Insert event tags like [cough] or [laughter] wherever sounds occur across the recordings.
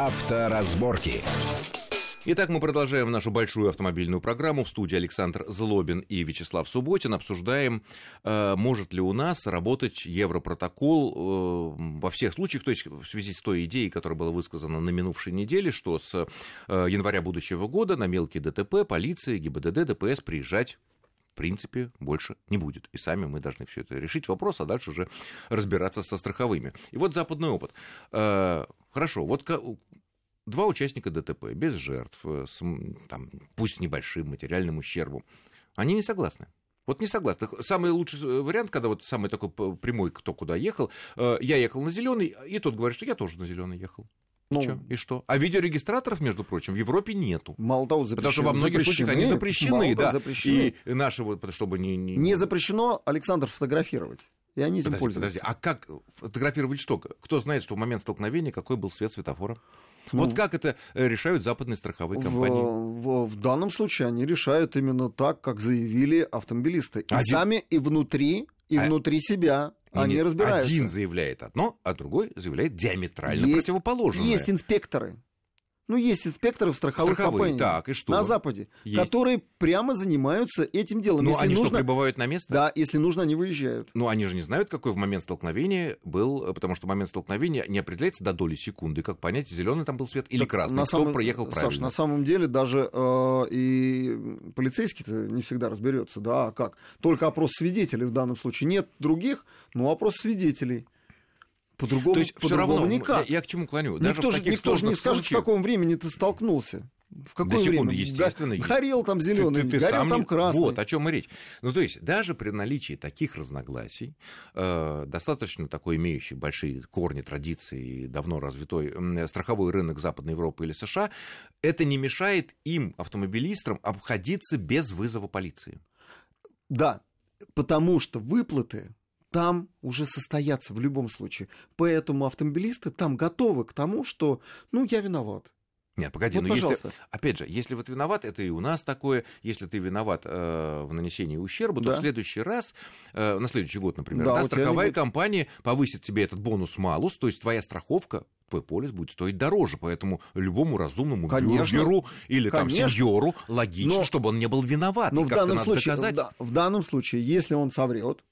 Авторазборки. Итак, мы продолжаем нашу большую автомобильную программу. В студии Александр Злобин и Вячеслав Субботин. Обсуждаем, э, может ли у нас работать Европротокол э, во всех случаях, то есть в связи с той идеей, которая была высказана на минувшей неделе, что с э, января будущего года на мелкие ДТП полиция, ГИБДД, ДПС приезжать в принципе, больше не будет. И сами мы должны все это решить вопрос, а дальше уже разбираться со страховыми. И вот западный опыт. Хорошо, вот два участника ДТП без жертв, э, с, там, пусть небольшим материальным ущербом, они не согласны. Вот не согласны. Самый лучший э, вариант, когда вот самый такой прямой, кто куда ехал, э, я ехал на зеленый, и тот говорит, что я тоже на зеленый ехал. Ну, Чё? И что? А видеорегистраторов, между прочим, в Европе нету. Того, запрещены. Потому что во многих запрещены, случаях они запрещены, да. Запрещены. И наши вот, чтобы не, не... Не запрещено, Александр, фотографировать. И они этим подожди, пользуются. Подожди, а как фотографировать что? Кто знает, что в момент столкновения какой был свет светофора? Ну, вот как это э, решают западные страховые компании? В, в, в данном случае они решают именно так, как заявили автомобилисты. И Один... сами, и внутри, и а... внутри себя они нет, разбираются. Один заявляет одно, а другой заявляет диаметрально есть, противоположное. Есть инспекторы, ну, есть инспекторы в страховых Страховые, компаниях так, и что? на Западе, есть. которые прямо занимаются этим делом. Ну, если они нужно, что, прибывают на место? Да, если нужно, они выезжают. Ну, они же не знают, какой в момент столкновения был, потому что момент столкновения не определяется до доли секунды. Как понять, зеленый там был свет или так красный, на кто самом, проехал правильно? Саш, на самом деле даже э, и полицейский-то не всегда разберется, да, как? Только опрос свидетелей в данном случае. Нет других, но опрос свидетелей. По-другому, То есть по все равно никак. Я, я к чему клоню? Даже никто, же, никто же не скажет, случаях... в каком времени ты столкнулся. В какое да, время? естественно. Горел там зеленый, ты, ты, ты горел сам... там красный. Вот о чем и речь. Ну, то есть, даже при наличии таких разногласий, э, достаточно такой имеющий большие корни, традиции, давно развитой э, страховой рынок Западной Европы или США, это не мешает им, автомобилистам, обходиться без вызова полиции. Да, потому что выплаты там уже состоятся в любом случае. Поэтому автомобилисты там готовы к тому, что, ну, я виноват. Нет, погоди, вот, но пожалуйста. если, опять же, если вот виноват, это и у нас такое, если ты виноват э, в нанесении ущерба, да. то в следующий раз, э, на следующий год, например, да, да, страховая компания повысит тебе этот бонус-малус, то есть твоя страховка твой полис будет стоить дороже, поэтому любому разумному конечно, или конечно. там сеньору логично, но, чтобы он не был виноват. Но в данном, случае, в, да, в данном случае, если он соврет,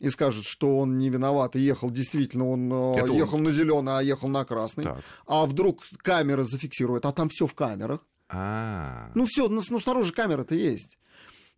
и скажет, что он не виноват и ехал действительно, он э, Это ехал он. на зеленый, а ехал на красный. Так. А вдруг камера зафиксирует, а там все в камерах. А-а-а. Ну все, ну, ну снаружи камера-то есть.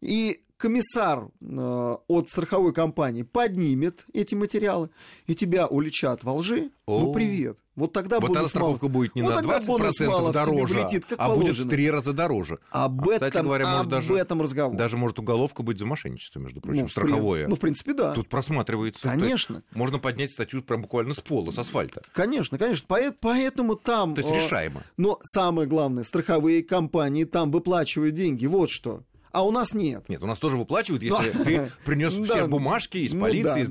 И комиссар э, от страховой компании поднимет эти материалы, и тебя уличат во лжи, О. ну привет. Вот тогда вот тогда страховка мало. будет не вот на 20% дороже, летит, а положено. будет в три раза дороже. Об, а, кстати говоря, может об даже, этом разговор. Даже может уголовка быть за мошенничество, между прочим, ну, страховое. При... Ну, в принципе, да. Тут просматривается. Конечно. Можно поднять статью прям буквально с пола, с асфальта. Конечно, конечно. Поэтому там... То есть решаемо. Но самое главное, страховые компании там выплачивают деньги. Вот что а у нас нет. Нет, у нас тоже выплачивают, если ты принес [laughs] все бумажки из ну полиции, из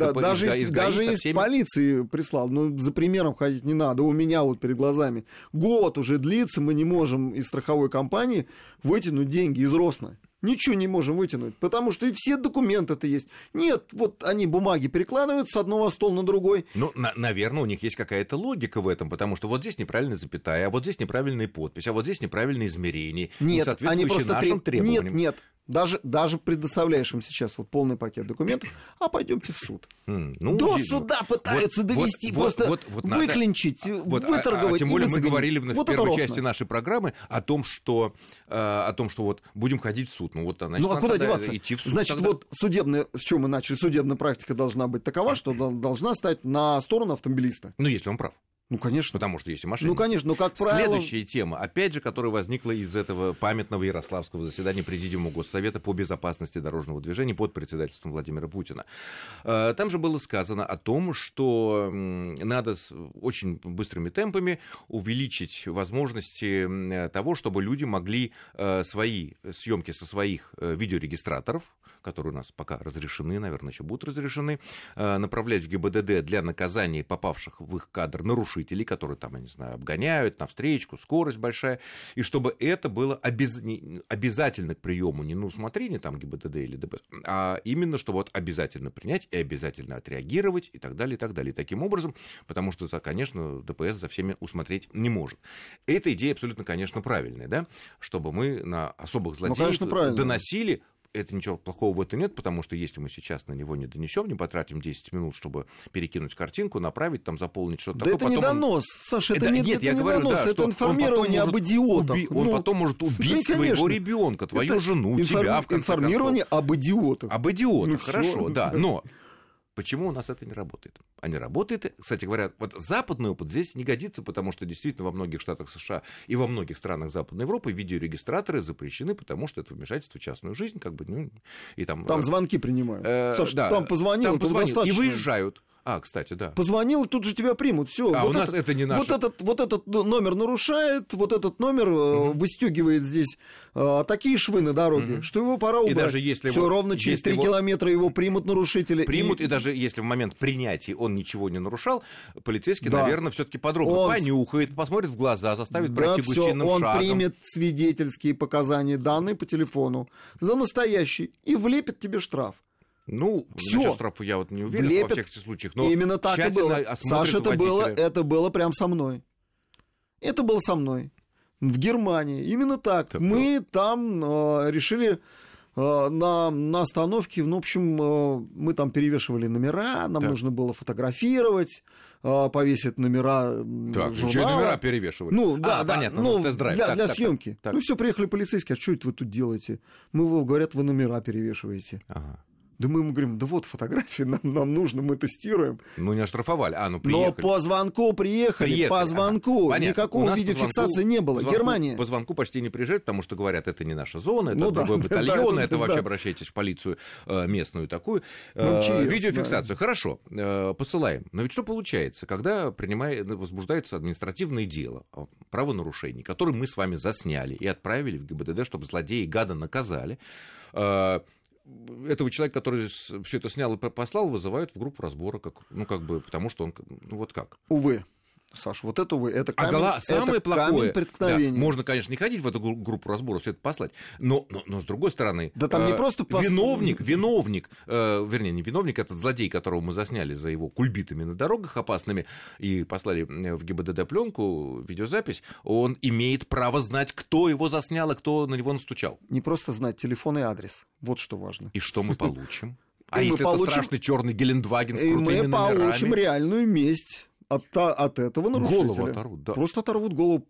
Даже из полиции прислал. Ну, за примером ходить не надо. У меня вот перед глазами год уже длится, мы не можем из страховой компании вытянуть деньги из Росна ничего не можем вытянуть, потому что и все документы-то есть. Нет, вот они бумаги перекладывают с одного стола на другой. Ну, на, наверное, у них есть какая-то логика в этом, потому что вот здесь неправильная запятая, а вот здесь неправильная подпись, а вот здесь неправильное измерение, нет, не они просто нашим треб... требованиям. Нет, нет, даже, даже предоставляешь им сейчас вот полный пакет документов, а пойдемте в суд. Mm, ну, До суда пытаются вот, довести, вот, просто вот, вот, выклинчить, вот, выторговать. А, а, тем более мы говорили в, вот в первой части нашей программы о том, что, э, о том, что вот будем ходить в суд. Ну, вот, значит, ну а куда деваться? Идти в суд значит, тогда... вот судебная, с чего мы начали, судебная практика должна быть такова, что должна стать на сторону автомобилиста. Ну, если он прав. Ну, конечно. Потому что есть и мошенники. Ну, конечно, но как правило... Следующая тема, опять же, которая возникла из этого памятного ярославского заседания Президиума Госсовета по безопасности дорожного движения под председательством Владимира Путина. Э, там же было сказано о том, что надо очень быстрыми темпами увеличить возможности того, чтобы люди могли э, свои съемки со своих э, видеорегистраторов, которые у нас пока разрешены, наверное, еще будут разрешены, э, направлять в ГИБДД для наказания попавших в их кадр нарушителей, которые там, я не знаю, обгоняют на встречку, скорость большая, и чтобы это было обез... обязательно к приему, не на усмотрение там ГИБДД или ДПС, а именно, чтобы вот обязательно принять и обязательно отреагировать и так далее, и так далее. И таким образом, потому что, конечно, ДПС за всеми усмотреть не может. Эта идея абсолютно, конечно, правильная, да, чтобы мы на особых злодеев ну, конечно, доносили это ничего плохого в этом нет, потому что если мы сейчас на него не донесем, не потратим 10 минут, чтобы перекинуть картинку, направить, там заполнить что-то да такое. это не донос, он... Саша, это, это не, нет, это я не говорю, донос, да, это информирование об идиотах. Уби... Он ну, потом может убить ну, твоего ребенка, твою это жену, инфор... тебя, в конце Информирование концов. об идиотах. Об идиотах, ну, хорошо, все. да, но [laughs] Почему у нас это не работает? А не работает, кстати говоря, вот западный опыт здесь не годится, потому что действительно во многих штатах США и во многих странах Западной Европы видеорегистраторы запрещены, потому что это вмешательство в частную жизнь, как бы, ну, и там... Там э, звонки принимают. Э, Саша, да, там позвонил, там позвонил и выезжают. А, кстати, да. Позвонил, тут же тебя примут. Все. А вот у нас это не наш. Вот этот, вот этот номер нарушает, вот этот номер угу. выстегивает здесь э, такие швы на дороге, угу. что его пора убрать. И даже если все ровно через три километра его примут нарушители. Примут и... и даже если в момент принятия он ничего не нарушал, полицейский, да. наверное, все-таки подробно он... понюхает, посмотрит в глаза, заставит да, пройти все, гусиным он шагом. примет свидетельские показания, данные по телефону за настоящий и влепит тебе штраф. Ну, Всё. насчет штрафа я вот не уверен Влепят. во всех этих случаях, но Именно так и было. Саша, это было, это было прям со мной. Это было со мной. В Германии. Именно так. так Мы вот. там э, решили на, на остановке, ну, в общем, э, мы там перевешивали номера, нам так. нужно было фотографировать, э, повесить номера так, журнала. Еще номера перевешивали. Ну, да, а, да, понятно, ну, для, так, для так, съемки. Так, так. Ну, все, приехали полицейские, а что это вы тут делаете? Мы, говорят, вы номера перевешиваете. Ага. Да мы ему говорим, да вот фотографии [laughs] нам, нам нужно, мы тестируем. Ну, не оштрафовали, а, ну приехали. Но по звонку приехали, приехали. по звонку. Ага. Никакого видеофиксации не было. Звонку, Германия. По звонку почти не приезжают, потому что говорят, это не наша зона, это ну, другой [laughs] да, батальон, да, это да, вообще да. обращайтесь в полицию э, местную такую. Ну, э, видеофиксацию, да. хорошо, э, посылаем. Но ведь что получается, когда принимает, возбуждается административное дело о правонарушении, которое мы с вами засняли и отправили в ГИБДД, чтобы злодеи гада наказали, этого человека, который все это снял и послал, вызывают в группу разбора, как, ну, как бы, потому что он, ну, вот как. Увы. Саша, вот это вы, это камень, а гола, самое это плохое, камень Да, можно, конечно, не ходить в эту группу разбора, все это послать, но, но, но с другой стороны, да там не э, просто пос... виновник, виновник, э, вернее, не виновник, этот злодей, которого мы засняли за его кульбитами на дорогах опасными и послали в ГИБДД пленку, видеозапись, он имеет право знать, кто его заснял и кто на него настучал. Не просто знать телефон и адрес, вот что важно. И что мы получим? [laughs] А если это страшный черный Гелендваген с крутыми мы получим реальную месть от, от этого нарушителя. Голову оторвут, да. Просто оторвут голову,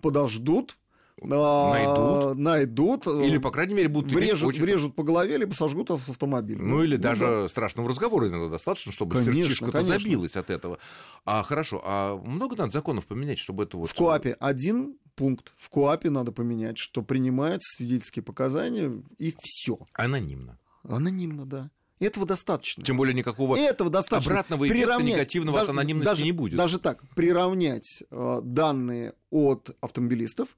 подождут, найдут. найдут. Или, по крайней мере, будут врежут, очень... врежут по голове, либо сожгут автомобиль. Ну, или ну, даже да. страшного разговора иногда достаточно, чтобы сердечко забилось от этого. А хорошо, а много надо законов поменять, чтобы это вот... В КОАПе один пункт. В КОАПе надо поменять, что принимаются свидетельские показания, и все. Анонимно. Анонимно, да. Этого достаточно. Тем более никакого этого достаточно. обратного эффекта Приравнять, негативного даже, от анонимности даже, не будет. Даже так, приравнять э, данные от автомобилистов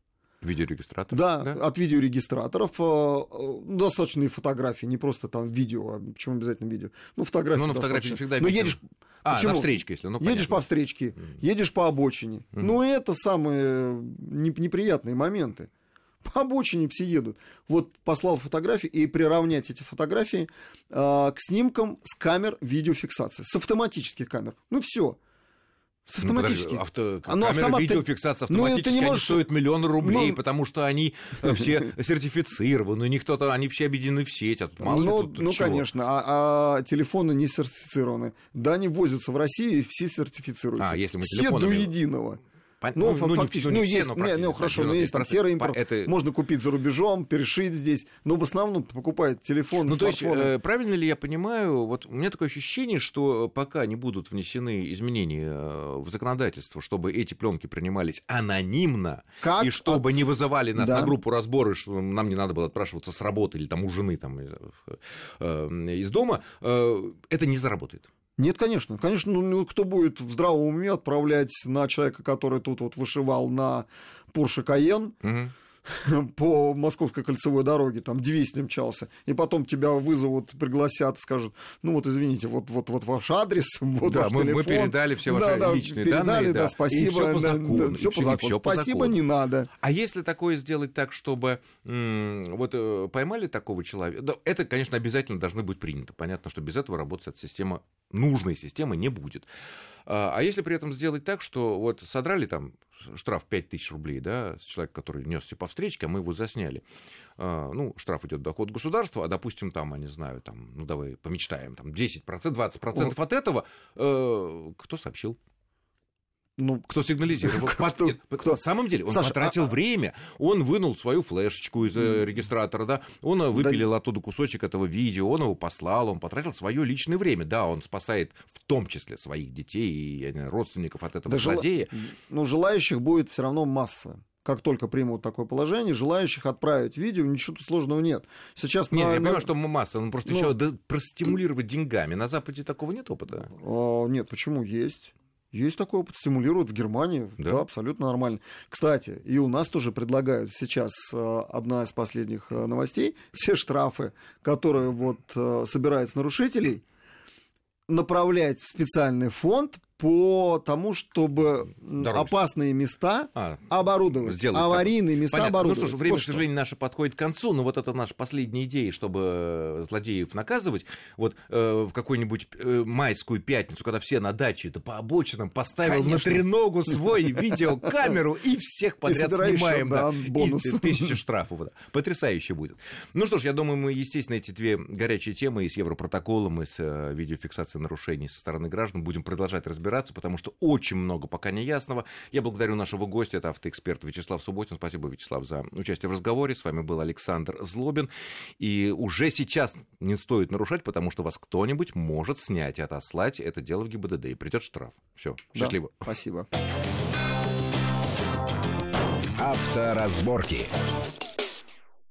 Видеорегистратор? Да, да, от видеорегистраторов. Э, э, достаточно и фотографии, не просто там видео, а почему обязательно видео? Ну, фотографии Ну, на фотографии всегда Но едешь... А, Почему? на встречке, если, ну, Едешь по встречке, едешь по обочине. Mm. Ну, это самые неприятные моменты [laughs] по обочине все едут. Вот послал фотографии и приравнять эти фотографии э, к снимкам с камер видеофиксации, с автоматических камер. Ну все. С автоматических. Ну, авто... Оно камеры автомат... видеофиксации ну, автоматически ну, не можешь... стоят миллион рублей, ну... потому что они э, все [laughs] сертифицированы, никто-то, они все объединены в сеть, а тут мало Ну, тут, ну конечно, а, а телефоны не сертифицированы. Да, они возятся в России, и все сертифицируются. А, если мы все до единого. Ну, ну, фактически, ну, ну, есть, все, ну, ну, хорошо, но есть там серый импорт, это... можно купить за рубежом, перешить здесь, но в основном покупает телефон, Ну, то есть, э, правильно ли я понимаю, вот у меня такое ощущение, что пока не будут внесены изменения э, в законодательство, чтобы эти пленки принимались анонимно, как и чтобы от... не вызывали нас да. на группу разбора, что нам не надо было отпрашиваться с работы или там у жены там, из, э, дома, это не заработает. Нет, конечно. Конечно, ну, ну, кто будет в здравом уме отправлять на человека, который тут вот вышивал на Porsche Cayenne, угу [laughs] по Московской кольцевой дороге, там 200 мчался, и потом тебя вызовут, пригласят, скажут, ну вот извините, вот, вот, вот ваш адрес, [laughs] вот да, ваш мы, телефон. мы передали все ваши да, да, личные передали, данные. Да, спасибо. И все по закону. Да, все по закону. Все спасибо, по закону. не надо. А если такое сделать так, чтобы м- вот э, поймали такого человека, да, это, конечно, обязательно должно быть принято. Понятно, что без этого работать эта система, нужной системы не будет. А, а если при этом сделать так, что вот содрали там штраф 5000 рублей, да, с человека, который несся по встречке, а мы его засняли. А, ну, штраф идет доход государства, а, допустим, там, я не знаю, там, ну, давай помечтаем, там, 10%, 20% вот. от этого, э, кто сообщил? Ну, кто сигнализировал? Кто, Нет, кто? На самом деле, он Саша, потратил а... время, он вынул свою флешечку из mm. регистратора, да, он э, выпилил да... оттуда кусочек этого видео, он его послал, он потратил свое личное время. Да, он спасает в том числе своих детей и родственников от этого да злодея. Жел... Ну, желающих будет все равно масса как только примут такое положение, желающих отправить видео, ничего сложного нет. Сейчас нет, на, я понимаю, что масса, но просто ну, еще да, простимулировать деньгами. На Западе такого нет опыта. А, нет, почему есть? Есть такой опыт, стимулируют в Германии, да? да, абсолютно нормально. Кстати, и у нас тоже предлагают сейчас э, одна из последних э, новостей, все штрафы, которые вот э, собирают с нарушителей, направлять в специальный фонд по тому, чтобы Дороже. опасные места а, оборудовать, аварийные места Понятно. оборудовать. Ну что ж, время, вот к сожалению, наше подходит к концу, но вот это наша последняя идея, чтобы злодеев наказывать, вот э, в какую-нибудь э, майскую пятницу, когда все на даче, это по обочинам поставил Конечно. на треногу свой [laughs] видеокамеру и всех подряд снимаем. Да, бонус. И тысячи штрафов. Да. Потрясающе будет. Ну что ж, я думаю, мы, естественно, эти две горячие темы и с Европротоколом, и с э, видеофиксацией нарушений со стороны граждан будем продолжать разбирать разбираться, потому что очень много пока не ясного. Я благодарю нашего гостя, это автоэксперт Вячеслав Субботин. Спасибо, Вячеслав, за участие в разговоре. С вами был Александр Злобин. И уже сейчас не стоит нарушать, потому что вас кто-нибудь может снять и отослать это дело в ГИБДД, и придет штраф. Все, счастливо. Да, спасибо. Авторазборки.